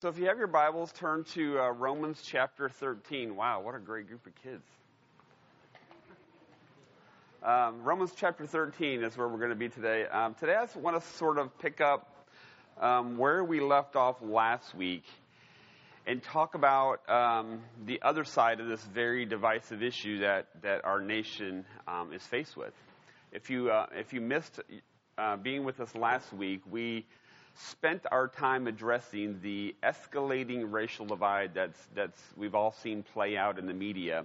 So, if you have your Bibles, turn to uh, Romans chapter 13. Wow, what a great group of kids. Um, Romans chapter 13 is where we're going to be today. Um, today, I just want to sort of pick up um, where we left off last week and talk about um, the other side of this very divisive issue that, that our nation um, is faced with. If you, uh, if you missed uh, being with us last week, we spent our time addressing the escalating racial divide that's, that's we've all seen play out in the media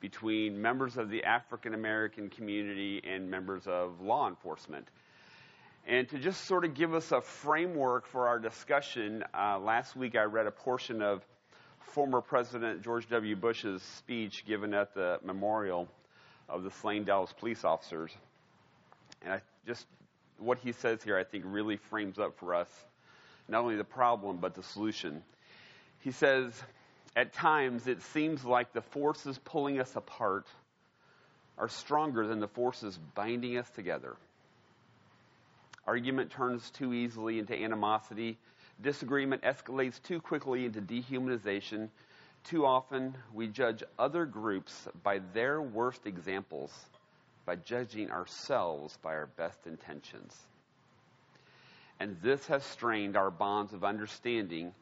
between members of the African American community and members of law enforcement. And to just sort of give us a framework for our discussion, uh, last week I read a portion of former President George W. Bush's speech given at the memorial of the slain Dallas police officers. And I just what he says here, I think, really frames up for us not only the problem, but the solution. He says, At times, it seems like the forces pulling us apart are stronger than the forces binding us together. Argument turns too easily into animosity. Disagreement escalates too quickly into dehumanization. Too often, we judge other groups by their worst examples by judging ourselves by our best intentions. And this has strained our bonds of understanding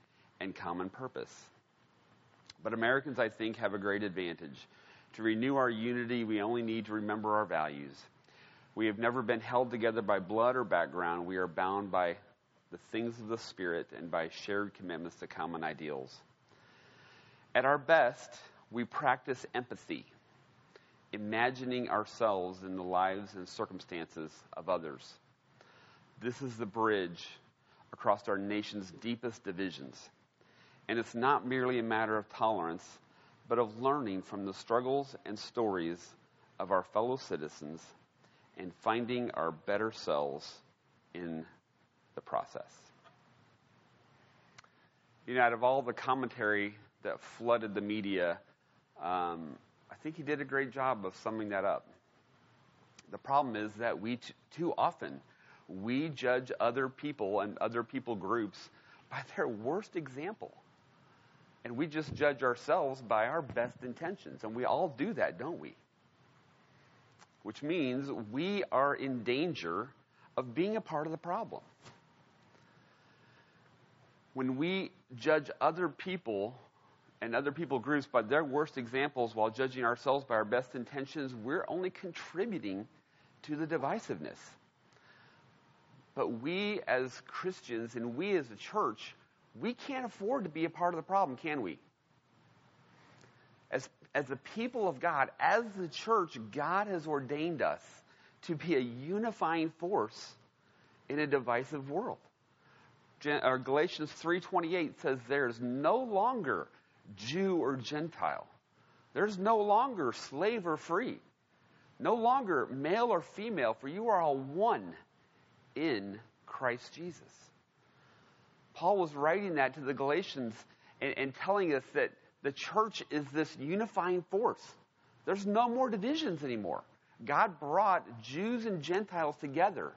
and common purpose. But Americans, I think, have a great advantage. To renew our unity, we only need to remember our values. We have never been held together by blood or background. We are bound by the things of the Spirit and by shared commitments to common ideals. At our best, we practice empathy imagining ourselves in the lives and circumstances of others. This is the bridge across our nation's deepest divisions. And it's not merely a matter of tolerance, but of learning from the struggles and stories of our fellow citizens and finding our better selves in the process. You know, out of all the commentary that flooded the media, um, I think he did a great job of summing that up. The problem is that we t- too often we judge other people and other people groups by their worst example. And we just judge ourselves by our best intentions. And we all do that, don't we? Which means we are in danger of being a part of the problem. When we judge other people and other people groups by their worst examples while judging ourselves by our best intentions, we're only contributing to the divisiveness. But we as Christians and we as a church, we can't afford to be a part of the problem, can we? As, as the people of God, as the church, God has ordained us to be a unifying force in a divisive world. Uh, Galatians 3:28 says there's no longer Jew or Gentile. There's no longer slave or free, no longer male or female, for you are all one in Christ Jesus. Paul was writing that to the Galatians and, and telling us that the church is this unifying force. There's no more divisions anymore. God brought Jews and Gentiles together.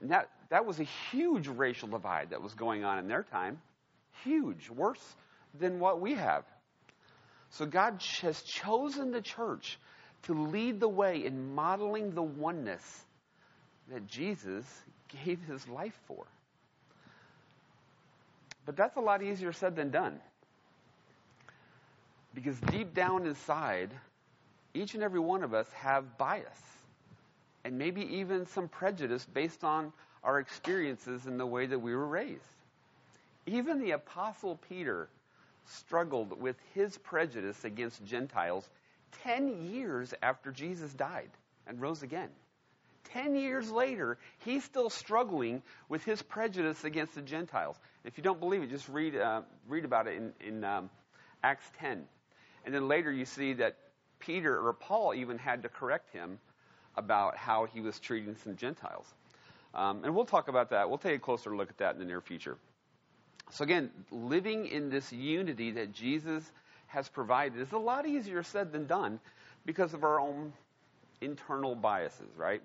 And that, that was a huge racial divide that was going on in their time. Huge. Worse than what we have. So God has chosen the church to lead the way in modeling the oneness that Jesus gave his life for. But that's a lot easier said than done. Because deep down inside, each and every one of us have bias and maybe even some prejudice based on our experiences and the way that we were raised. Even the Apostle Peter struggled with his prejudice against Gentiles 10 years after Jesus died and rose again. 10 years later, he's still struggling with his prejudice against the Gentiles. If you don't believe it, just read, uh, read about it in, in um, Acts 10. And then later you see that Peter or Paul even had to correct him about how he was treating some Gentiles. Um, and we'll talk about that. We'll take a closer look at that in the near future. So, again, living in this unity that Jesus has provided is a lot easier said than done because of our own internal biases, right?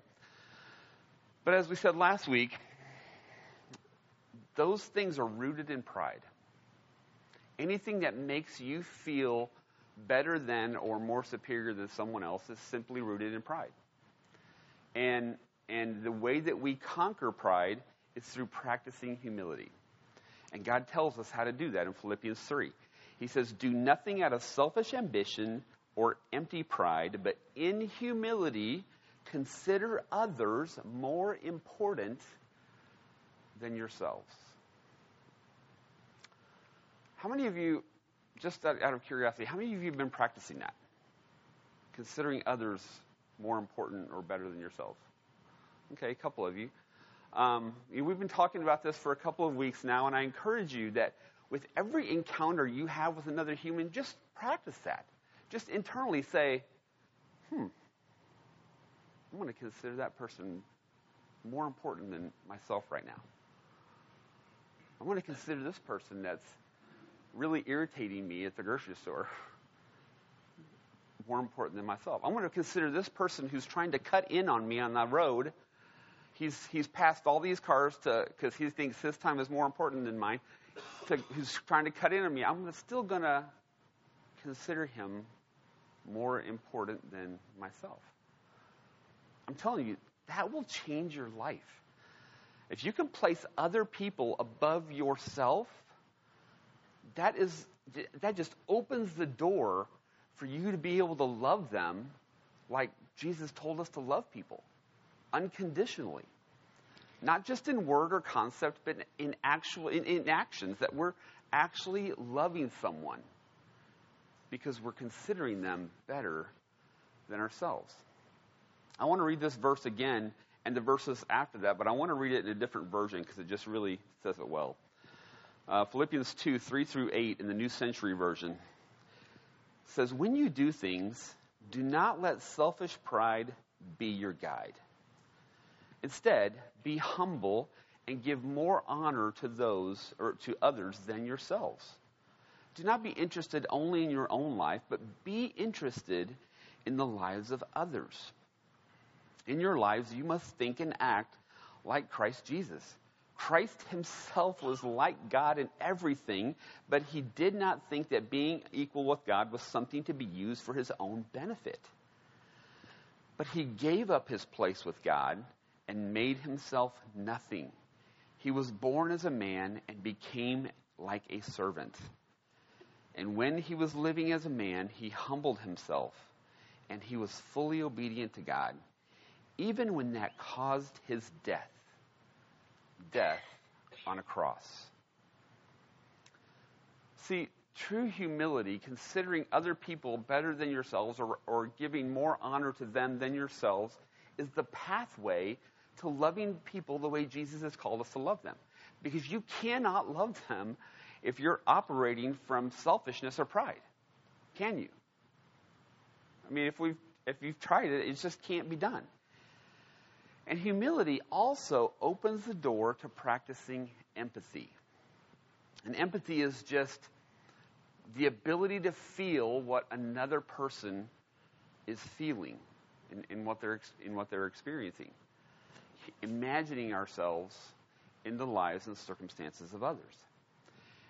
But as we said last week, those things are rooted in pride. Anything that makes you feel better than or more superior than someone else is simply rooted in pride. And, and the way that we conquer pride is through practicing humility. And God tells us how to do that in Philippians 3. He says, Do nothing out of selfish ambition or empty pride, but in humility consider others more important than yourselves. How many of you, just out of curiosity, how many of you have been practicing that? Considering others more important or better than yourselves? Okay, a couple of you. Um, we've been talking about this for a couple of weeks now, and I encourage you that with every encounter you have with another human, just practice that. Just internally say, hmm, I'm going to consider that person more important than myself right now. I'm going to consider this person that's really irritating me at the grocery store more important than myself. I'm going to consider this person who's trying to cut in on me on the road. He's, he's passed all these cars to because he thinks his time is more important than mine. To, who's trying to cut in on me? I'm still to consider him more important than myself. I'm telling you, that will change your life. If you can place other people above yourself, that is that just opens the door for you to be able to love them like Jesus told us to love people unconditionally. Not just in word or concept, but in actual in, in actions that we're actually loving someone because we're considering them better than ourselves. I want to read this verse again and the verses after that, but I want to read it in a different version because it just really says it well. Uh, Philippians 2 3 through 8 in the New Century Version says, When you do things, do not let selfish pride be your guide. Instead, be humble and give more honor to those or to others than yourselves. Do not be interested only in your own life, but be interested in the lives of others. In your lives, you must think and act like Christ Jesus Christ himself was like God in everything, but he did not think that being equal with God was something to be used for his own benefit. But he gave up his place with God and made himself nothing. He was born as a man and became like a servant. And when he was living as a man, he humbled himself and he was fully obedient to God, even when that caused his death death on a cross. See, true humility, considering other people better than yourselves or, or giving more honor to them than yourselves, is the pathway to loving people the way Jesus has called us to love them. Because you cannot love them if you're operating from selfishness or pride. Can you? I mean, if we've if you've tried it, it just can't be done. And humility also opens the door to practicing empathy. And empathy is just the ability to feel what another person is feeling in, in, what, they're, in what they're experiencing. Imagining ourselves in the lives and circumstances of others.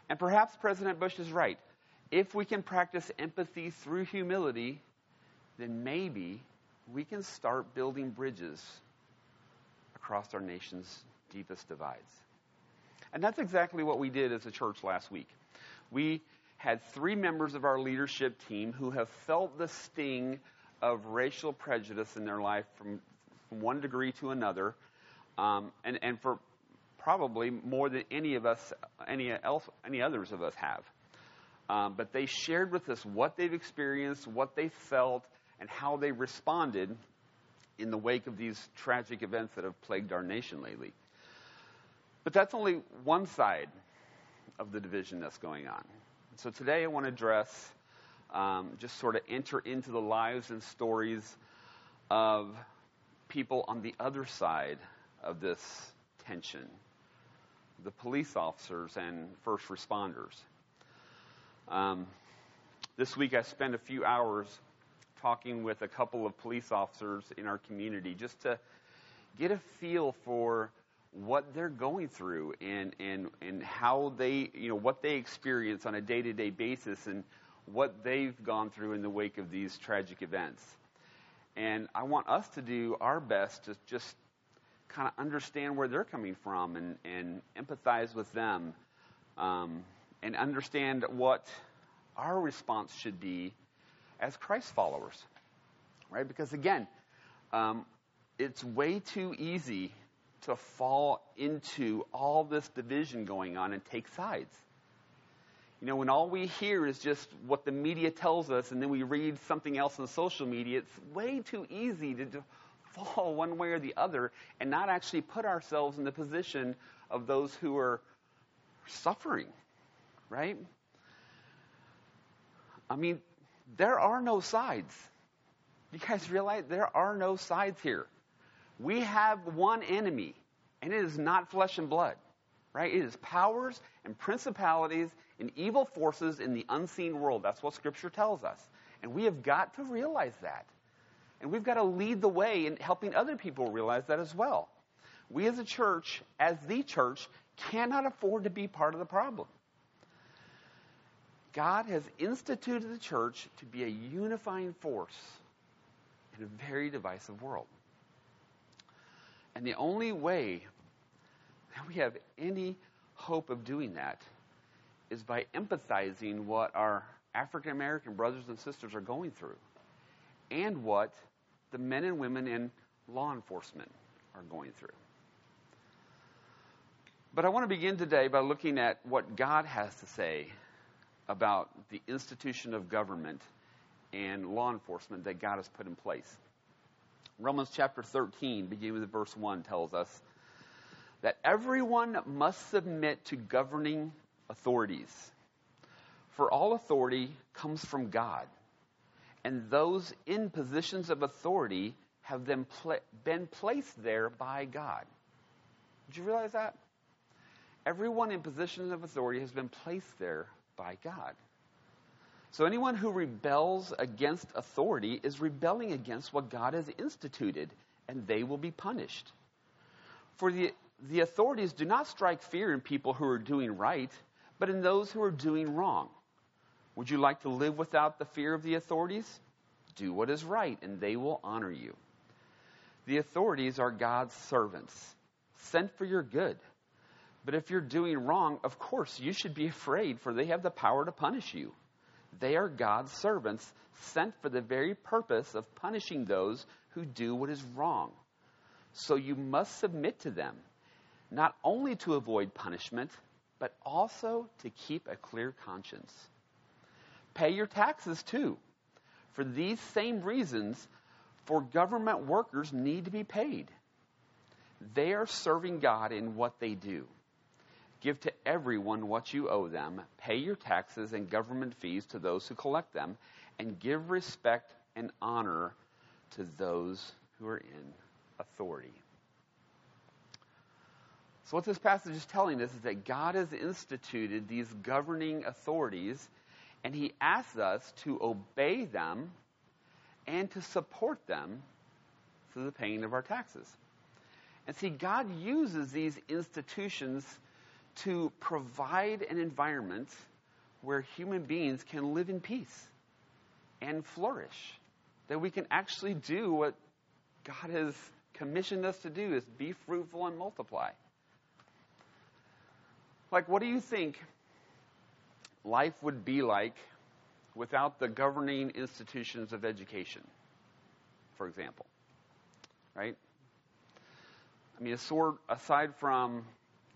And perhaps President Bush is right. If we can practice empathy through humility, then maybe we can start building bridges across our nation's deepest divides. And that's exactly what we did as a church last week. We had three members of our leadership team who have felt the sting of racial prejudice in their life from, from one degree to another, um, and, and for probably more than any of us, any else, any others of us have. Um, but they shared with us what they've experienced, what they felt, and how they responded in the wake of these tragic events that have plagued our nation lately. But that's only one side of the division that's going on. So today I want to address, um, just sort of enter into the lives and stories of people on the other side of this tension the police officers and first responders. Um, this week I spent a few hours talking with a couple of police officers in our community just to get a feel for what they're going through and, and, and how they, you know, what they experience on a day to day basis and what they've gone through in the wake of these tragic events. And I want us to do our best to just kind of understand where they're coming from and, and empathize with them um, and understand what our response should be as Christ followers. Right? Because again, um, it's way too easy to fall into all this division going on and take sides. You know, when all we hear is just what the media tells us and then we read something else on social media, it's way too easy to fall one way or the other and not actually put ourselves in the position of those who are suffering, right? I mean, there are no sides. You guys realize there are no sides here. We have one enemy, and it is not flesh and blood, right? It is powers and principalities and evil forces in the unseen world. That's what Scripture tells us. And we have got to realize that. And we've got to lead the way in helping other people realize that as well. We as a church, as the church, cannot afford to be part of the problem. God has instituted the church to be a unifying force in a very divisive world. And the only way that we have any hope of doing that is by empathizing what our African American brothers and sisters are going through and what the men and women in law enforcement are going through. But I want to begin today by looking at what God has to say about the institution of government and law enforcement that God has put in place. Romans chapter 13, beginning with verse 1, tells us that everyone must submit to governing authorities. For all authority comes from God, and those in positions of authority have been, pl- been placed there by God. Did you realize that? Everyone in positions of authority has been placed there by God. So anyone who rebels against authority is rebelling against what God has instituted, and they will be punished. For the, the authorities do not strike fear in people who are doing right, but in those who are doing wrong. Would you like to live without the fear of the authorities? Do what is right, and they will honor you. The authorities are God's servants, sent for your good. But if you're doing wrong, of course, you should be afraid, for they have the power to punish you. They are God's servants, sent for the very purpose of punishing those who do what is wrong. So you must submit to them, not only to avoid punishment, but also to keep a clear conscience. Pay your taxes too. For these same reasons, for government workers need to be paid. They are serving God in what they do. Give to everyone what you owe them. Pay your taxes and government fees to those who collect them. And give respect and honor to those who are in authority. So, what this passage is telling us is that God has instituted these governing authorities, and He asks us to obey them and to support them through the paying of our taxes. And see, God uses these institutions to provide an environment where human beings can live in peace and flourish. That we can actually do what God has commissioned us to do is be fruitful and multiply. Like, what do you think life would be like without the governing institutions of education, for example? Right? I mean, aside from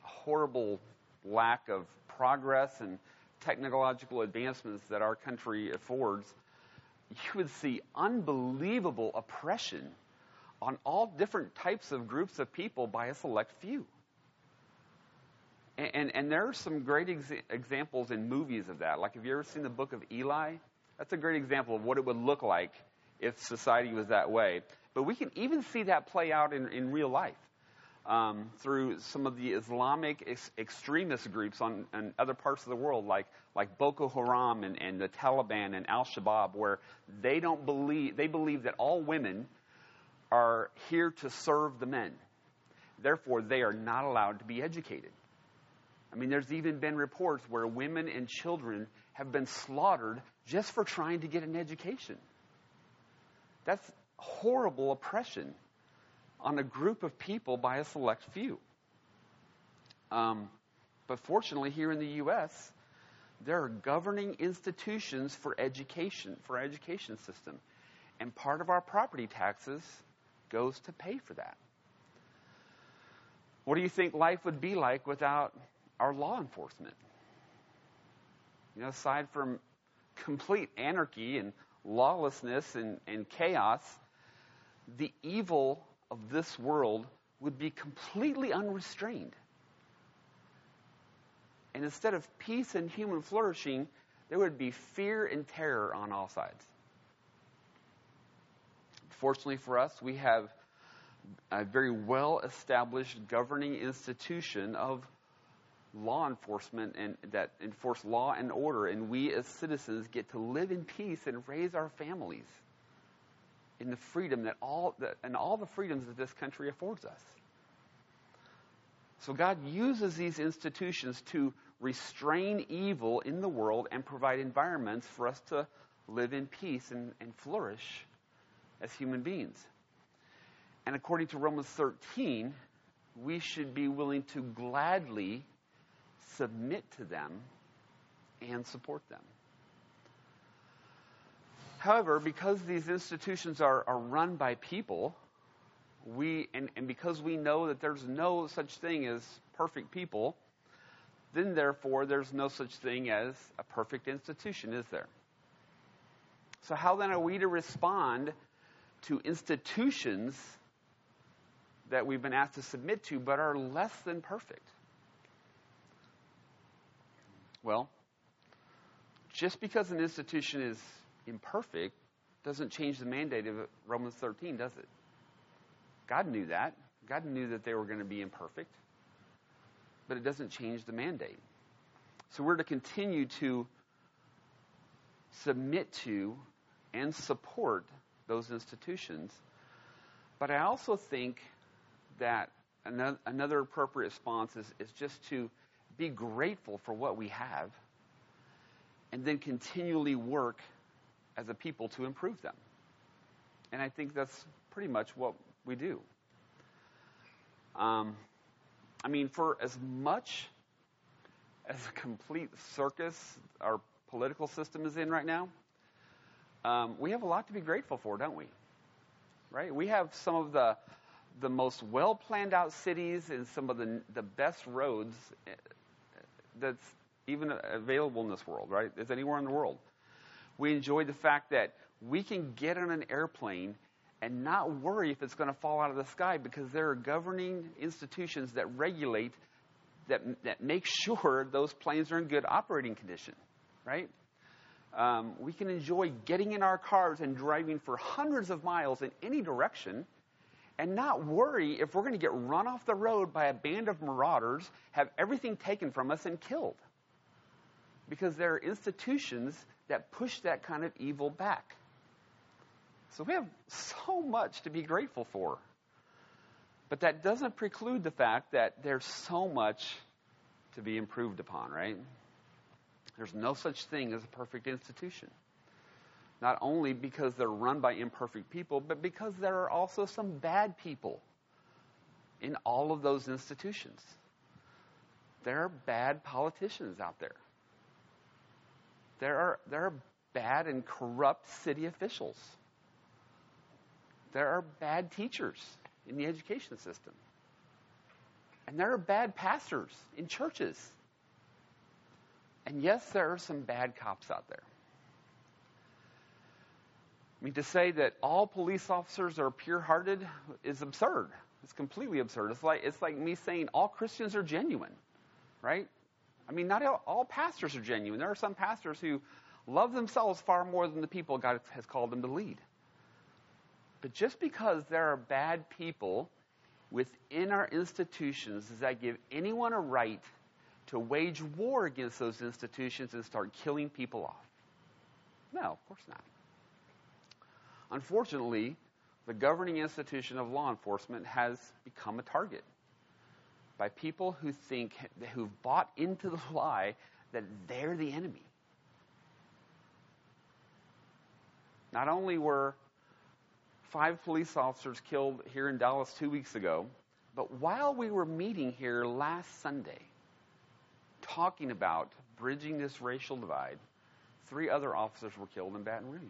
horrible lack of progress and technological advancements that our country affords, you would see unbelievable oppression on all different types of groups of people by a select few. And, and, there are some great ex- examples in movies of that. Like, have you ever seen the book of Eli? That's a great example of what it would look like if society was that way. But we can even see that play out in, in real life um, through some of the Islamic ex- extremist groups on, on, other parts of the world, like like Boko Haram and, and the Taliban and Al Shabaab, where they don't believe they believe that all women are here to serve the men. therefore, they are not allowed to be educated. I mean, there's even been reports where women and children have been slaughtered just for trying to get an education. That's horrible oppression on a group of people by a select few. Um, but fortunately, here in the U.S., there are governing institutions for education, for our education system. And part of our property taxes goes to pay for that. What do you think life would be like without our law enforcement? You know, aside from complete anarchy and lawlessness and, and chaos, the evil of this world would be completely unrestrained. And instead of peace and human flourishing, there would be fear and terror on all sides. Fortunately for us, we have a very well established governing institution of law enforcement and that enforce law and order and we as citizens get to live in peace and raise our families in the freedom that all that, and all the freedoms that this country affords us. So god uses these institutions to restrain evil in the world and provide environments for us to live in peace and, and flourish as human beings. And according to romans 13 we should be willing to gladly submit to them and support them. However, because these institutions are, are run by people, we and, and because we know that there's no such thing as perfect people, then therefore there's no such thing as a perfect institution, is there? So how then are we to respond to institutions that we've been asked to submit to but are less than perfect? Well, just because an institution is imperfect doesn't change the mandate of Romans 13, does it? God knew that. God knew that they were going to be imperfect. But it doesn't change the mandate. So we're to continue to submit to and support those institutions. But I also think that another, appropriate response is, is just to be grateful for what we have, and then continually work as a people to improve them. And I think that's pretty much what we do. Um, I mean, for as much as a complete circus our political system is in right now, um, we have a lot to be grateful for, don't we? Right? We have some of the the most well planned out cities and some of the the best roads that's even available in this world, right? Is anywhere in the world. We enjoy the fact that we can get on an airplane and not worry if it's going to fall out of the sky because there are governing institutions that regulate, that, that make sure those planes are in good operating condition, right? Um, we can enjoy getting in our cars and driving for hundreds of miles in any direction and not worry if we're going to get run off the road by a band of marauders, have everything taken from us, and killed. Because there are institutions that push that kind of evil back. So we have so much to be grateful for. But that doesn't preclude the fact that there's so much to be improved upon, right? There's no such thing as a perfect institution not only because they're run by imperfect people, but because there are also some bad people in all of those institutions. There are bad politicians out there. There are, there are bad and corrupt city officials. There are bad teachers in the education system. And there are bad pastors in churches. And yes, there are some bad cops out there. I mean, to say that all police officers are pure hearted is absurd. It's completely absurd. It's like, it's like me saying all Christians are genuine, right? I mean, not all pastors are genuine. There are some pastors who love themselves far more than the people God has called them to lead. But just because there are bad people within our institutions, does that give anyone a right to wage war against those institutions and start killing people off? No, of course not. Unfortunately, the governing institution of law enforcement has become a target by people who think, who've bought into the lie that they're the enemy. Not only were five police officers killed here in Dallas two weeks ago, but while we were meeting here last Sunday, talking about bridging this racial divide, three other officers were killed in Baton Rouge.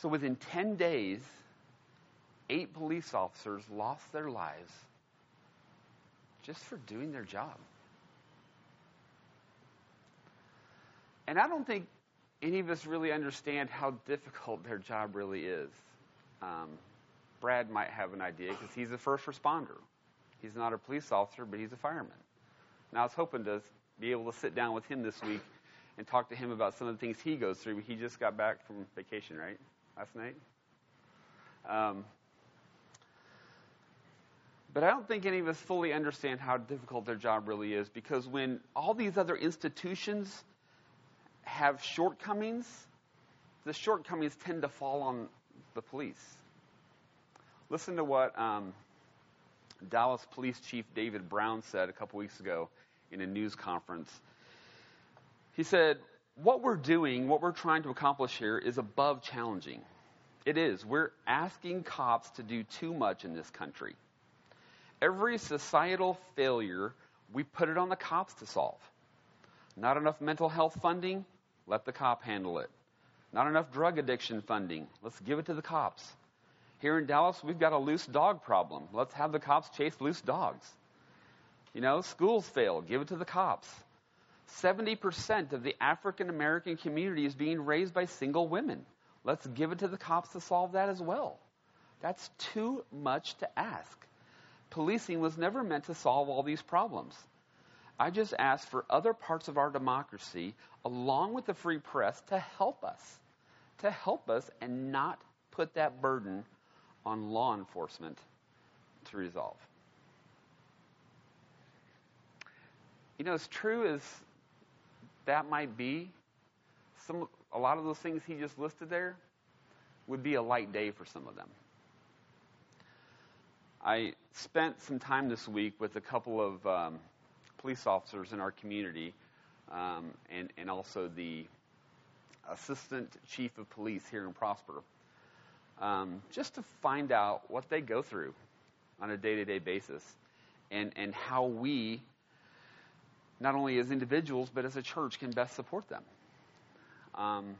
So within 10 days, eight police officers lost their lives just for doing their job. And I don't think any of us really understand how difficult their job really is. Um, Brad might have an idea because he's a first responder. He's not a police officer, but he's a fireman. And I was hoping to be able to sit down with him this week and talk to him about some of the things he goes through. He just got back from vacation, right? Last night? Um, but I don't think any of us fully understand how difficult their job really is because when all these other institutions have shortcomings, the shortcomings tend to fall on the police. Listen to what um, Dallas Police Chief David Brown said a couple weeks ago in a news conference. He said, What we're doing, what we're trying to accomplish here is above challenging. It is. We're asking cops to do too much in this country. Every societal failure, we put it on the cops to solve. Not enough mental health funding? Let the cop handle it. Not enough drug addiction funding? Let's give it to the cops. Here in Dallas, we've got a loose dog problem. Let's have the cops chase loose dogs. You know, schools fail. Give it to the cops. 70% of the African American community is being raised by single women. Let's give it to the cops to solve that as well. That's too much to ask. Policing was never meant to solve all these problems. I just ask for other parts of our democracy, along with the free press, to help us, to help us and not put that burden on law enforcement to resolve. You know, as true as that might be, some, a lot of those things he just listed there would be a light day for some of them. I spent some time this week with a couple of um, police officers in our community um, and, and also the assistant chief of police here in Prosper, um, just to find out what they go through on a day to day basis and, and how we, not only as individuals, but as a church, can best support them. Um,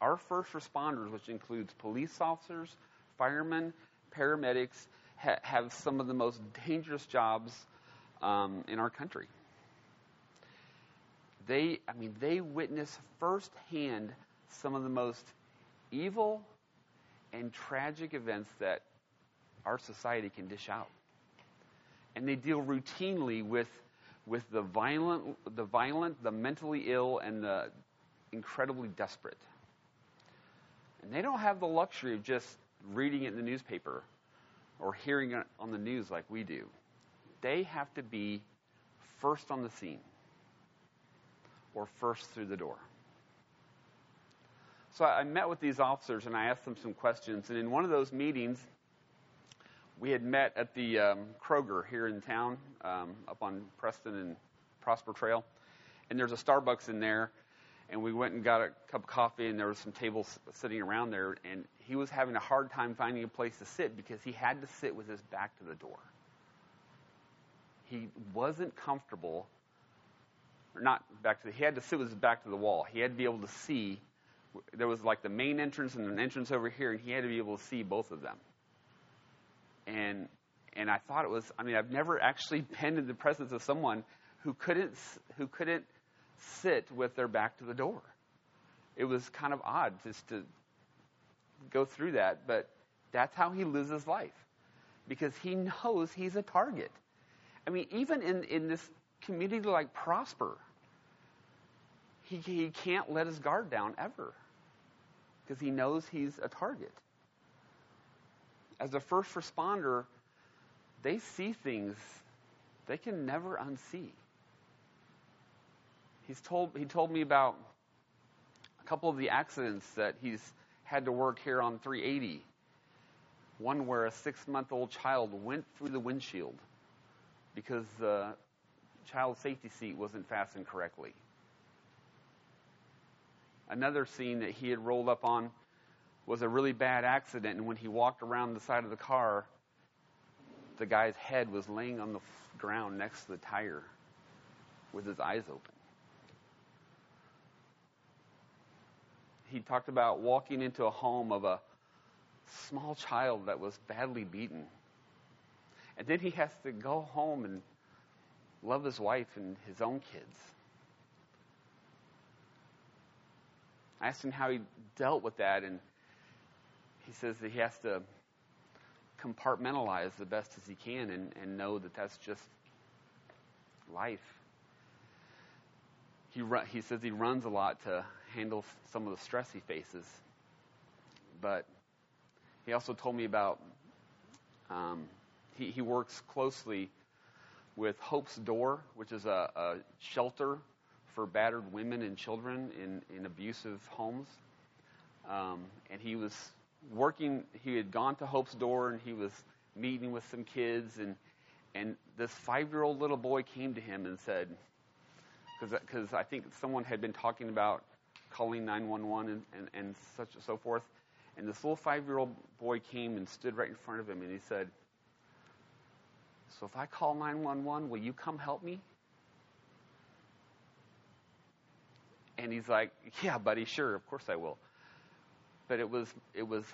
our first responders, which includes police officers, firemen, paramedics, ha- have some of the most dangerous jobs um, in our country. They, I mean, they witness firsthand some of the most evil and tragic events that our society can dish out. And they deal routinely with, with the violent, the violent, the mentally ill, and the incredibly desperate. And they don't have the luxury of just reading it in the newspaper or hearing it on the news like we do. They have to be first on the scene or first through the door. So I met with these officers and I asked them some questions. And in one of those meetings, we had met at the um, Kroger here in town, um, up on Preston and Prosper Trail. And there's a Starbucks in there and we went and got a cup of coffee, and there were some tables sitting around there, and he was having a hard time finding a place to sit because he had to sit with his back to the door. He wasn't comfortable, or not back to the, he had to sit with his back to the wall. He had to be able to see. There was like the main entrance and an entrance over here, and he had to be able to see both of them. And and I thought it was. I mean, I've never actually been in the presence of someone who couldn't who couldn't sit with their back to the door. It was kind of odd just to go through that, but that's how he lives his life because he knows he's a target. I mean, even in, in this community like Prosper, he, he can't let his guard down ever because he knows he's a target. As a first responder, they see things they can never unsee he's told, he told me about a couple of the accidents that he's had to work here on 380. one where a six month old child went through the windshield because the child safety seat wasn't fastened correctly. Another scene that he had rolled up on was a really bad accident, and when he walked around the side of the car, the guy's head was laying on the ground next to the tire with his eyes open. He talked about walking into a home of a small child that was badly beaten. And then he has to go home and love his wife and his own kids. I asked him how he dealt with that, and he says that he has to compartmentalize the best as he can and, and know that that's just life. He, run, he says he runs a lot to handle some of the stress he faces. But he also told me about um, he, he works closely with Hope's Door, which is a, a shelter for battered women and children in, in abusive homes. Um, and he was working, he had gone to Hope's Door and he was meeting with some kids. And, and this five year old little boy came to him and said, because I think someone had been talking about calling 911 and, and, and such and so forth. And this little five year old boy came and stood right in front of him and he said, So if I call 911, will you come help me? And he's like, Yeah, buddy, sure, of course I will. But it was, it was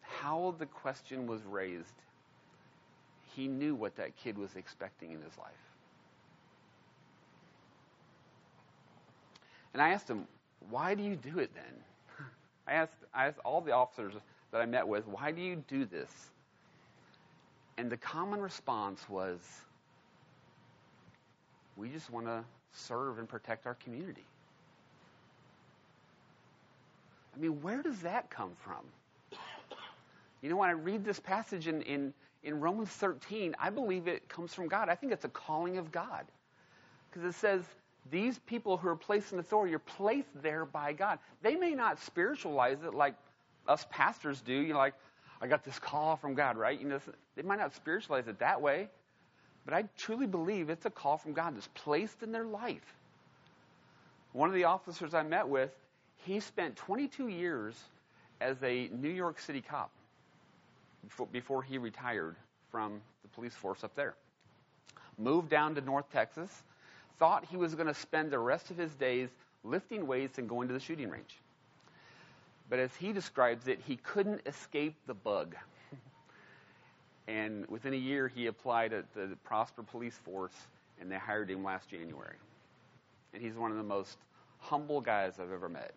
how the question was raised. He knew what that kid was expecting in his life. And I asked him, Why do you do it then? I asked, I asked all the officers that I met with, Why do you do this? And the common response was, We just want to serve and protect our community. I mean, where does that come from? You know, when I read this passage in, in, in Romans 13, I believe it comes from God. I think it's a calling of God. Because it says, these people who are placed in authority are placed there by God. They may not spiritualize it like us pastors do. You know, like, I got this call from God, right? You know, they might not spiritualize it that way. But I truly believe it's a call from God that's placed in their life. One of the officers I met with, he spent 22 years as a New York City cop before he retired from the police force up there. Moved down to North Texas, thought he was going to spend the rest of his days lifting weights and going to the shooting range. But as he describes it, he couldn't escape the bug. And within a year, he applied at the Prosper Police Force, and they hired him last January. And he's one of the most humble guys I've ever met.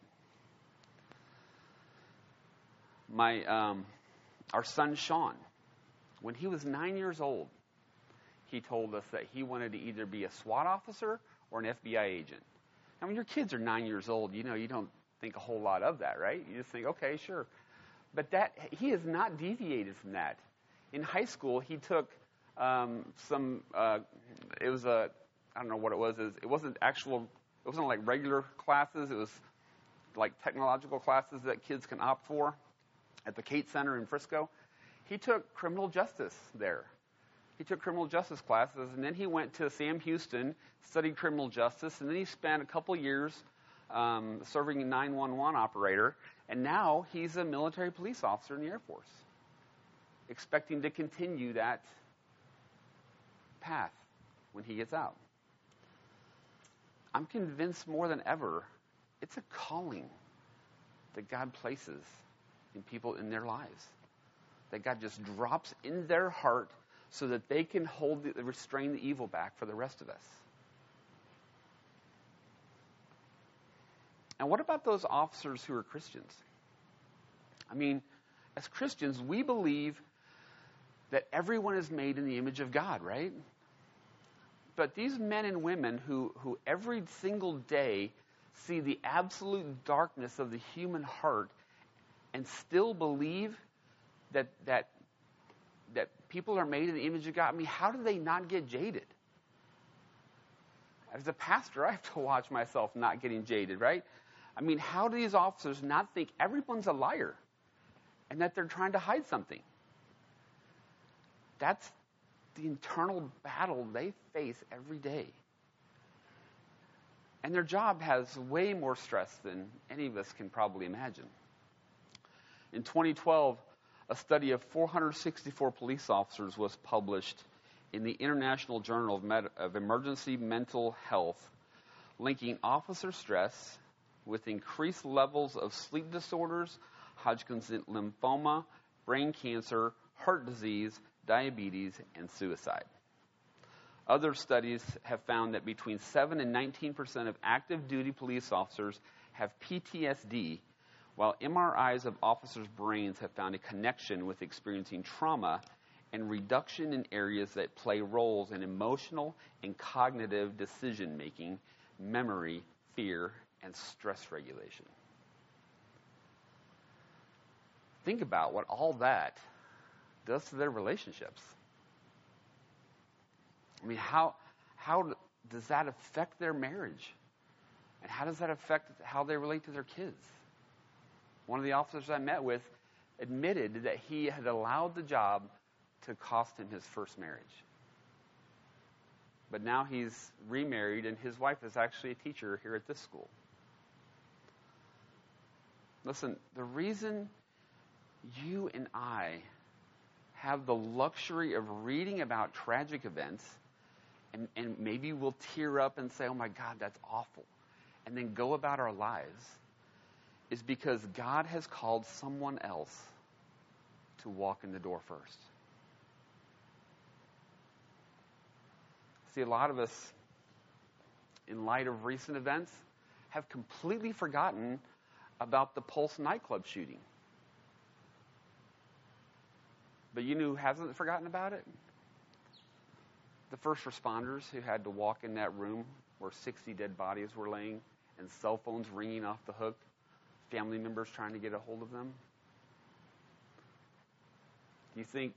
My, um, our son Sean, when he was nine years old, he told us that he wanted to either be a SWAT officer or an FBI agent. Now, when your kids are nine years old, you know you don't think a whole lot of that, right? You just think, okay, sure. But that he has not deviated from that in high school, he took um, some. Uh, it was a. I don't know what it was. It wasn't actual. It wasn't like regular classes. It was like technological classes that kids can opt for at the Kate Center in Frisco. He took criminal justice there. He took criminal justice classes, and then he went to Sam Houston, studied criminal justice, and then he spent a couple years um, serving a 911 operator, and now he's a military police officer in the Air Force expecting to continue that path when he gets out. I'm convinced more than ever it's a calling that God places in people in their lives. That God just drops in their heart so that they can hold the, restrain the evil back for the rest of us. And what about those officers who are Christians? I mean, as Christians, we believe that everyone is made in the image of God, right? But these men and women who, who every single day see the absolute darkness of the human heart and still believe that, that, that people are made in the image of God, I mean, how do they not get jaded? As a pastor, I have to watch myself not getting jaded, right? I mean, how do these officers not think everyone's a liar? and that they're trying to hide something. That's the internal battle they face every day. And their job has way more stress than any of us can probably imagine. In 2012, a study of 464 police officers was published in the International Journal of, Med- of Emergency Mental Health, linking officer stress with increased levels of sleep disorders, Hodgkin's lymphoma, brain cancer, heart disease, diabetes, and suicide. Other studies have found that between 7 and 19 percent of active duty police officers have PTSD, while MRIs of officers' brains have found a connection with experiencing trauma and reduction in areas that play roles in emotional and cognitive decision making, memory, fear, and stress regulation. Think about what all that does to their relationships. I mean, how, how does that affect their marriage? And how does that affect how they relate to their kids? One of the officers I met with admitted that he had allowed the job to cost him his first marriage. But now he's remarried, and his wife is actually a teacher here at this school. Listen, the reason you and I have the luxury of reading about tragic events, and, and maybe we'll tear up and say, oh my God, that's awful, and then go about our lives, is because God has called someone else to walk in the door first. See, a lot of us, in light of recent events, have completely forgotten about the Pulse nightclub shooting. But you know who hasn't forgotten about it? The first responders who had to walk in that room where 60 dead bodies were laying and cell phones ringing off the hook, family members trying to get a hold of them. Do you think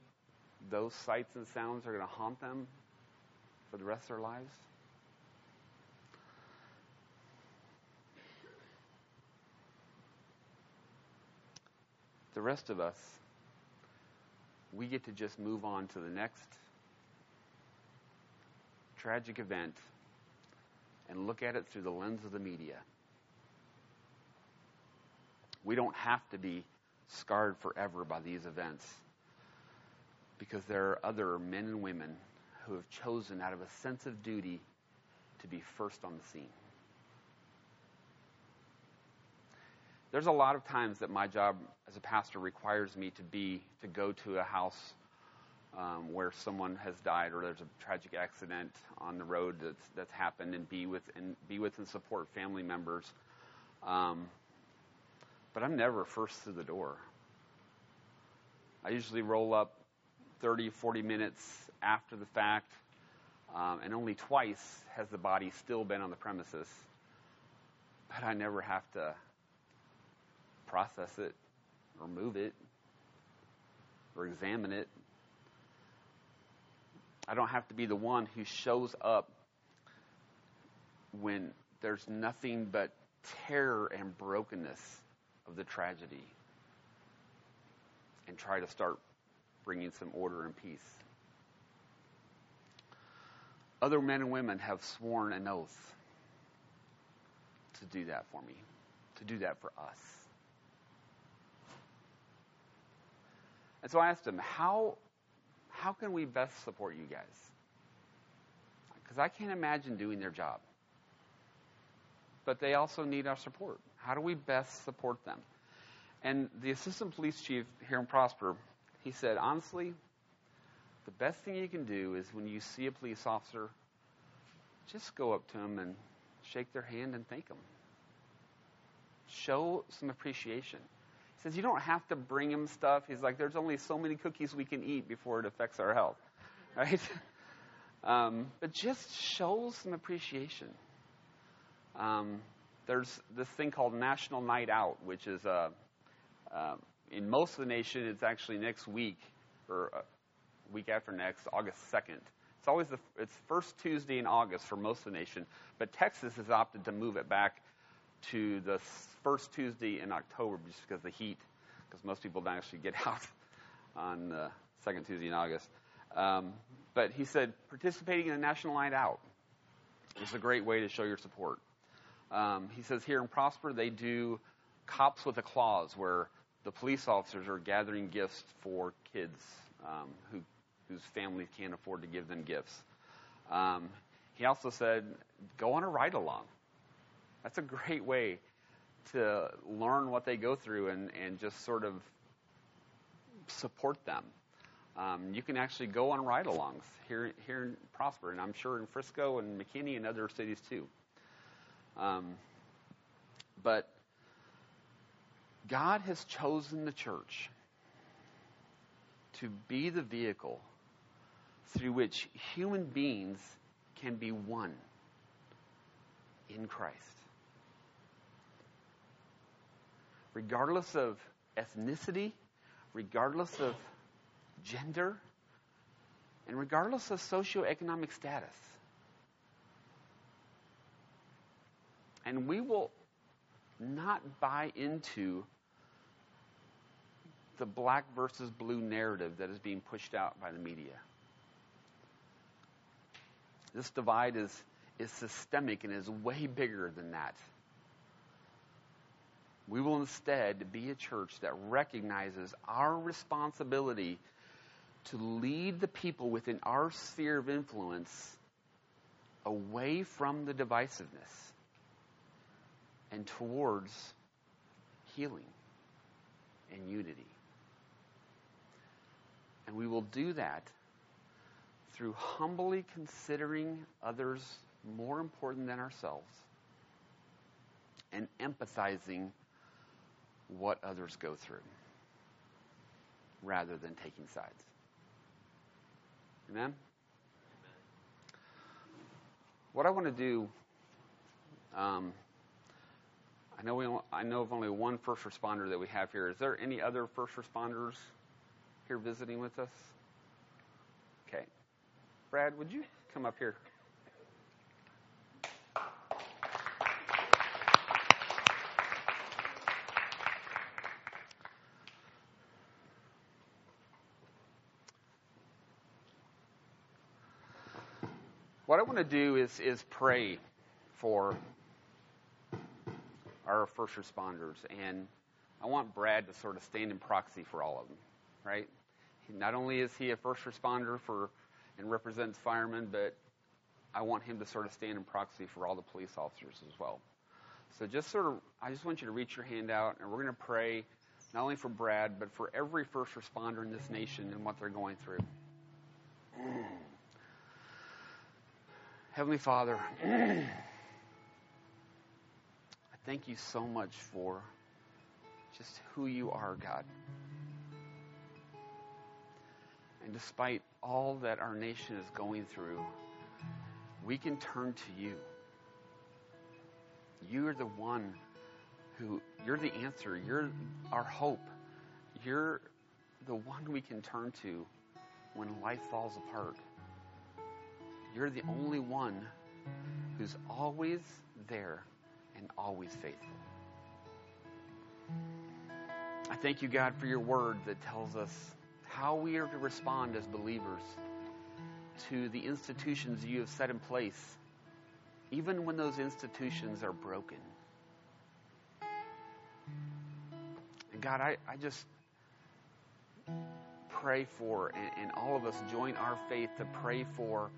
those sights and sounds are going to haunt them for the rest of their lives? The rest of us, we get to just move on to the next tragic event and look at it through the lens of the media. We don't have to be scarred forever by these events because there are other men and women who have chosen out of a sense of duty to be first on the scene. There's a lot of times that my job as a pastor requires me to be to go to a house um, where someone has died or there's a tragic accident on the road that's that's happened and be with and be with and support family members. Um, but I'm never first through the door. I usually roll up 30, 40 minutes after the fact, um, and only twice has the body still been on the premises. But I never have to process it, or move it, or examine it. I don't have to be the one who shows up when there's nothing but terror and brokenness of the tragedy and try to start bringing some order and peace. Other men and women have sworn an oath to do that for me, to do that for us. And so I asked him, how, how can we best support you guys? Because I can't imagine doing their job. But they also need our support. How do we best support them? And the assistant police chief here in Prosper, he said, honestly, the best thing you can do is when you see a police officer, just go up to them and shake their hand and thank them. Show some appreciation. He says, You don't have to bring them stuff. He's like, There's only so many cookies we can eat before it affects our health. Right? Um, but just show some appreciation. Um, there's this thing called National Night Out, which is uh, uh, in most of the nation, it's actually next week or uh, week after next, August 2nd. It's always the it's first Tuesday in August for most of the nation, but Texas has opted to move it back to the first Tuesday in October just because of the heat because most people don't actually get out on uh, second Tuesday in August. Um, but he said participating in the National Night Out is a great way to show your support. Um, he says here in Prosper they do Cops with a Claus, where the police officers are gathering gifts for kids um, who, whose families can't afford to give them gifts. Um, he also said, go on a ride along. That's a great way to learn what they go through and, and just sort of support them. Um, you can actually go on ride alongs here, here in Prosper, and I'm sure in Frisco and McKinney and other cities too. Um, but God has chosen the church to be the vehicle through which human beings can be one in Christ. Regardless of ethnicity, regardless of gender, and regardless of socioeconomic status. And we will not buy into the black versus blue narrative that is being pushed out by the media. This divide is, is systemic and is way bigger than that. We will instead be a church that recognizes our responsibility to lead the people within our sphere of influence away from the divisiveness and towards healing and unity. And we will do that through humbly considering others more important than ourselves and empathizing what others go through rather than taking sides. Amen? What I want to do, um, I know we, I know of only one first responder that we have here. Is there any other first responders here visiting with us? Okay. Brad, would you come up here? What I want to do is, is pray for our first responders. And I want Brad to sort of stand in proxy for all of them, right? Not only is he a first responder for and represents firemen, but I want him to sort of stand in proxy for all the police officers as well. So just sort of, I just want you to reach your hand out, and we're going to pray not only for Brad, but for every first responder in this nation and what they're going through. Heavenly Father, thank you so much for just who you are, God. And despite all that our nation is going through, we can turn to you. You are the one who, you're the answer. You're our hope. You're the one we can turn to when life falls apart. You're the only one who's always there and always faithful. I thank you, God, for your word that tells us how we are to respond as believers to the institutions you have set in place, even when those institutions are broken. And God, I, I just pray for, and, and all of us join our faith to pray for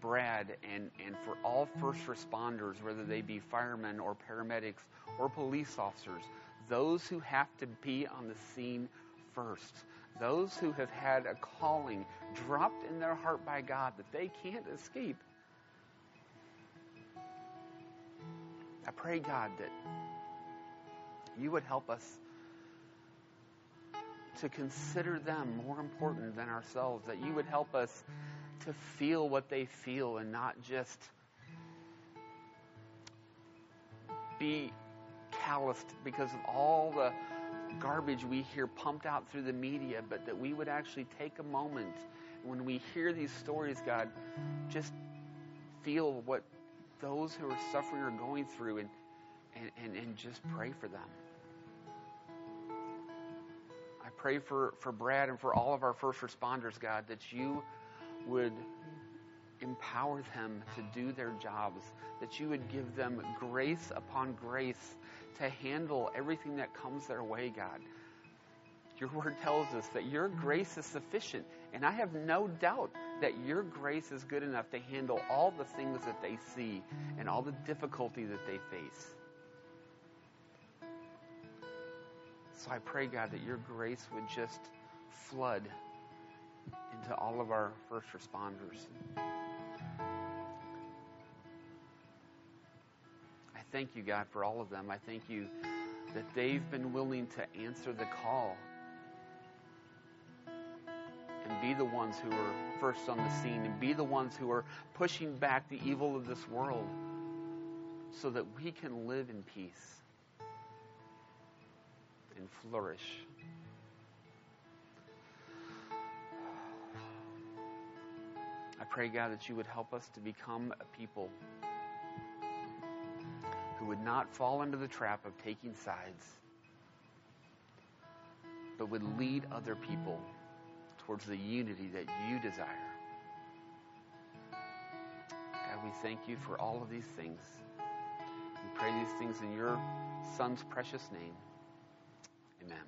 Brad and, and for all first responders, whether they be firemen or paramedics or police officers, those who have to be on the scene first, those who have had a calling dropped in their heart by God that they can't escape. I pray, God, that you would help us to consider them more important than ourselves, that you would help us to feel what they feel and not just be calloused because of all the garbage we hear pumped out through the media, but that we would actually take a moment when we hear these stories, God, just feel what those who are suffering are going through and, and, and, and just pray for them. I pray for, for Brad and for all of our first responders, God, that you would empower them to do their jobs, that you would give them grace upon grace to handle everything that comes their way, God. Your word tells us that your grace is sufficient, and I have no doubt that your grace is good enough to handle all the things that they see and all the difficulty that they face. So I pray, God, that your grace would just flood into all of our first responders. I thank you, God, for all of them. I thank you that they've been willing to answer the call and be the ones who are first on the scene and be the ones who are pushing back the evil of this world so that we can live in peace and flourish. I pray, God, that you would help us to become a people who would not fall into the trap of taking sides, but would lead other people towards the unity that you desire. God, we thank you for all of these things. We pray these things in your Son's precious name. Amen.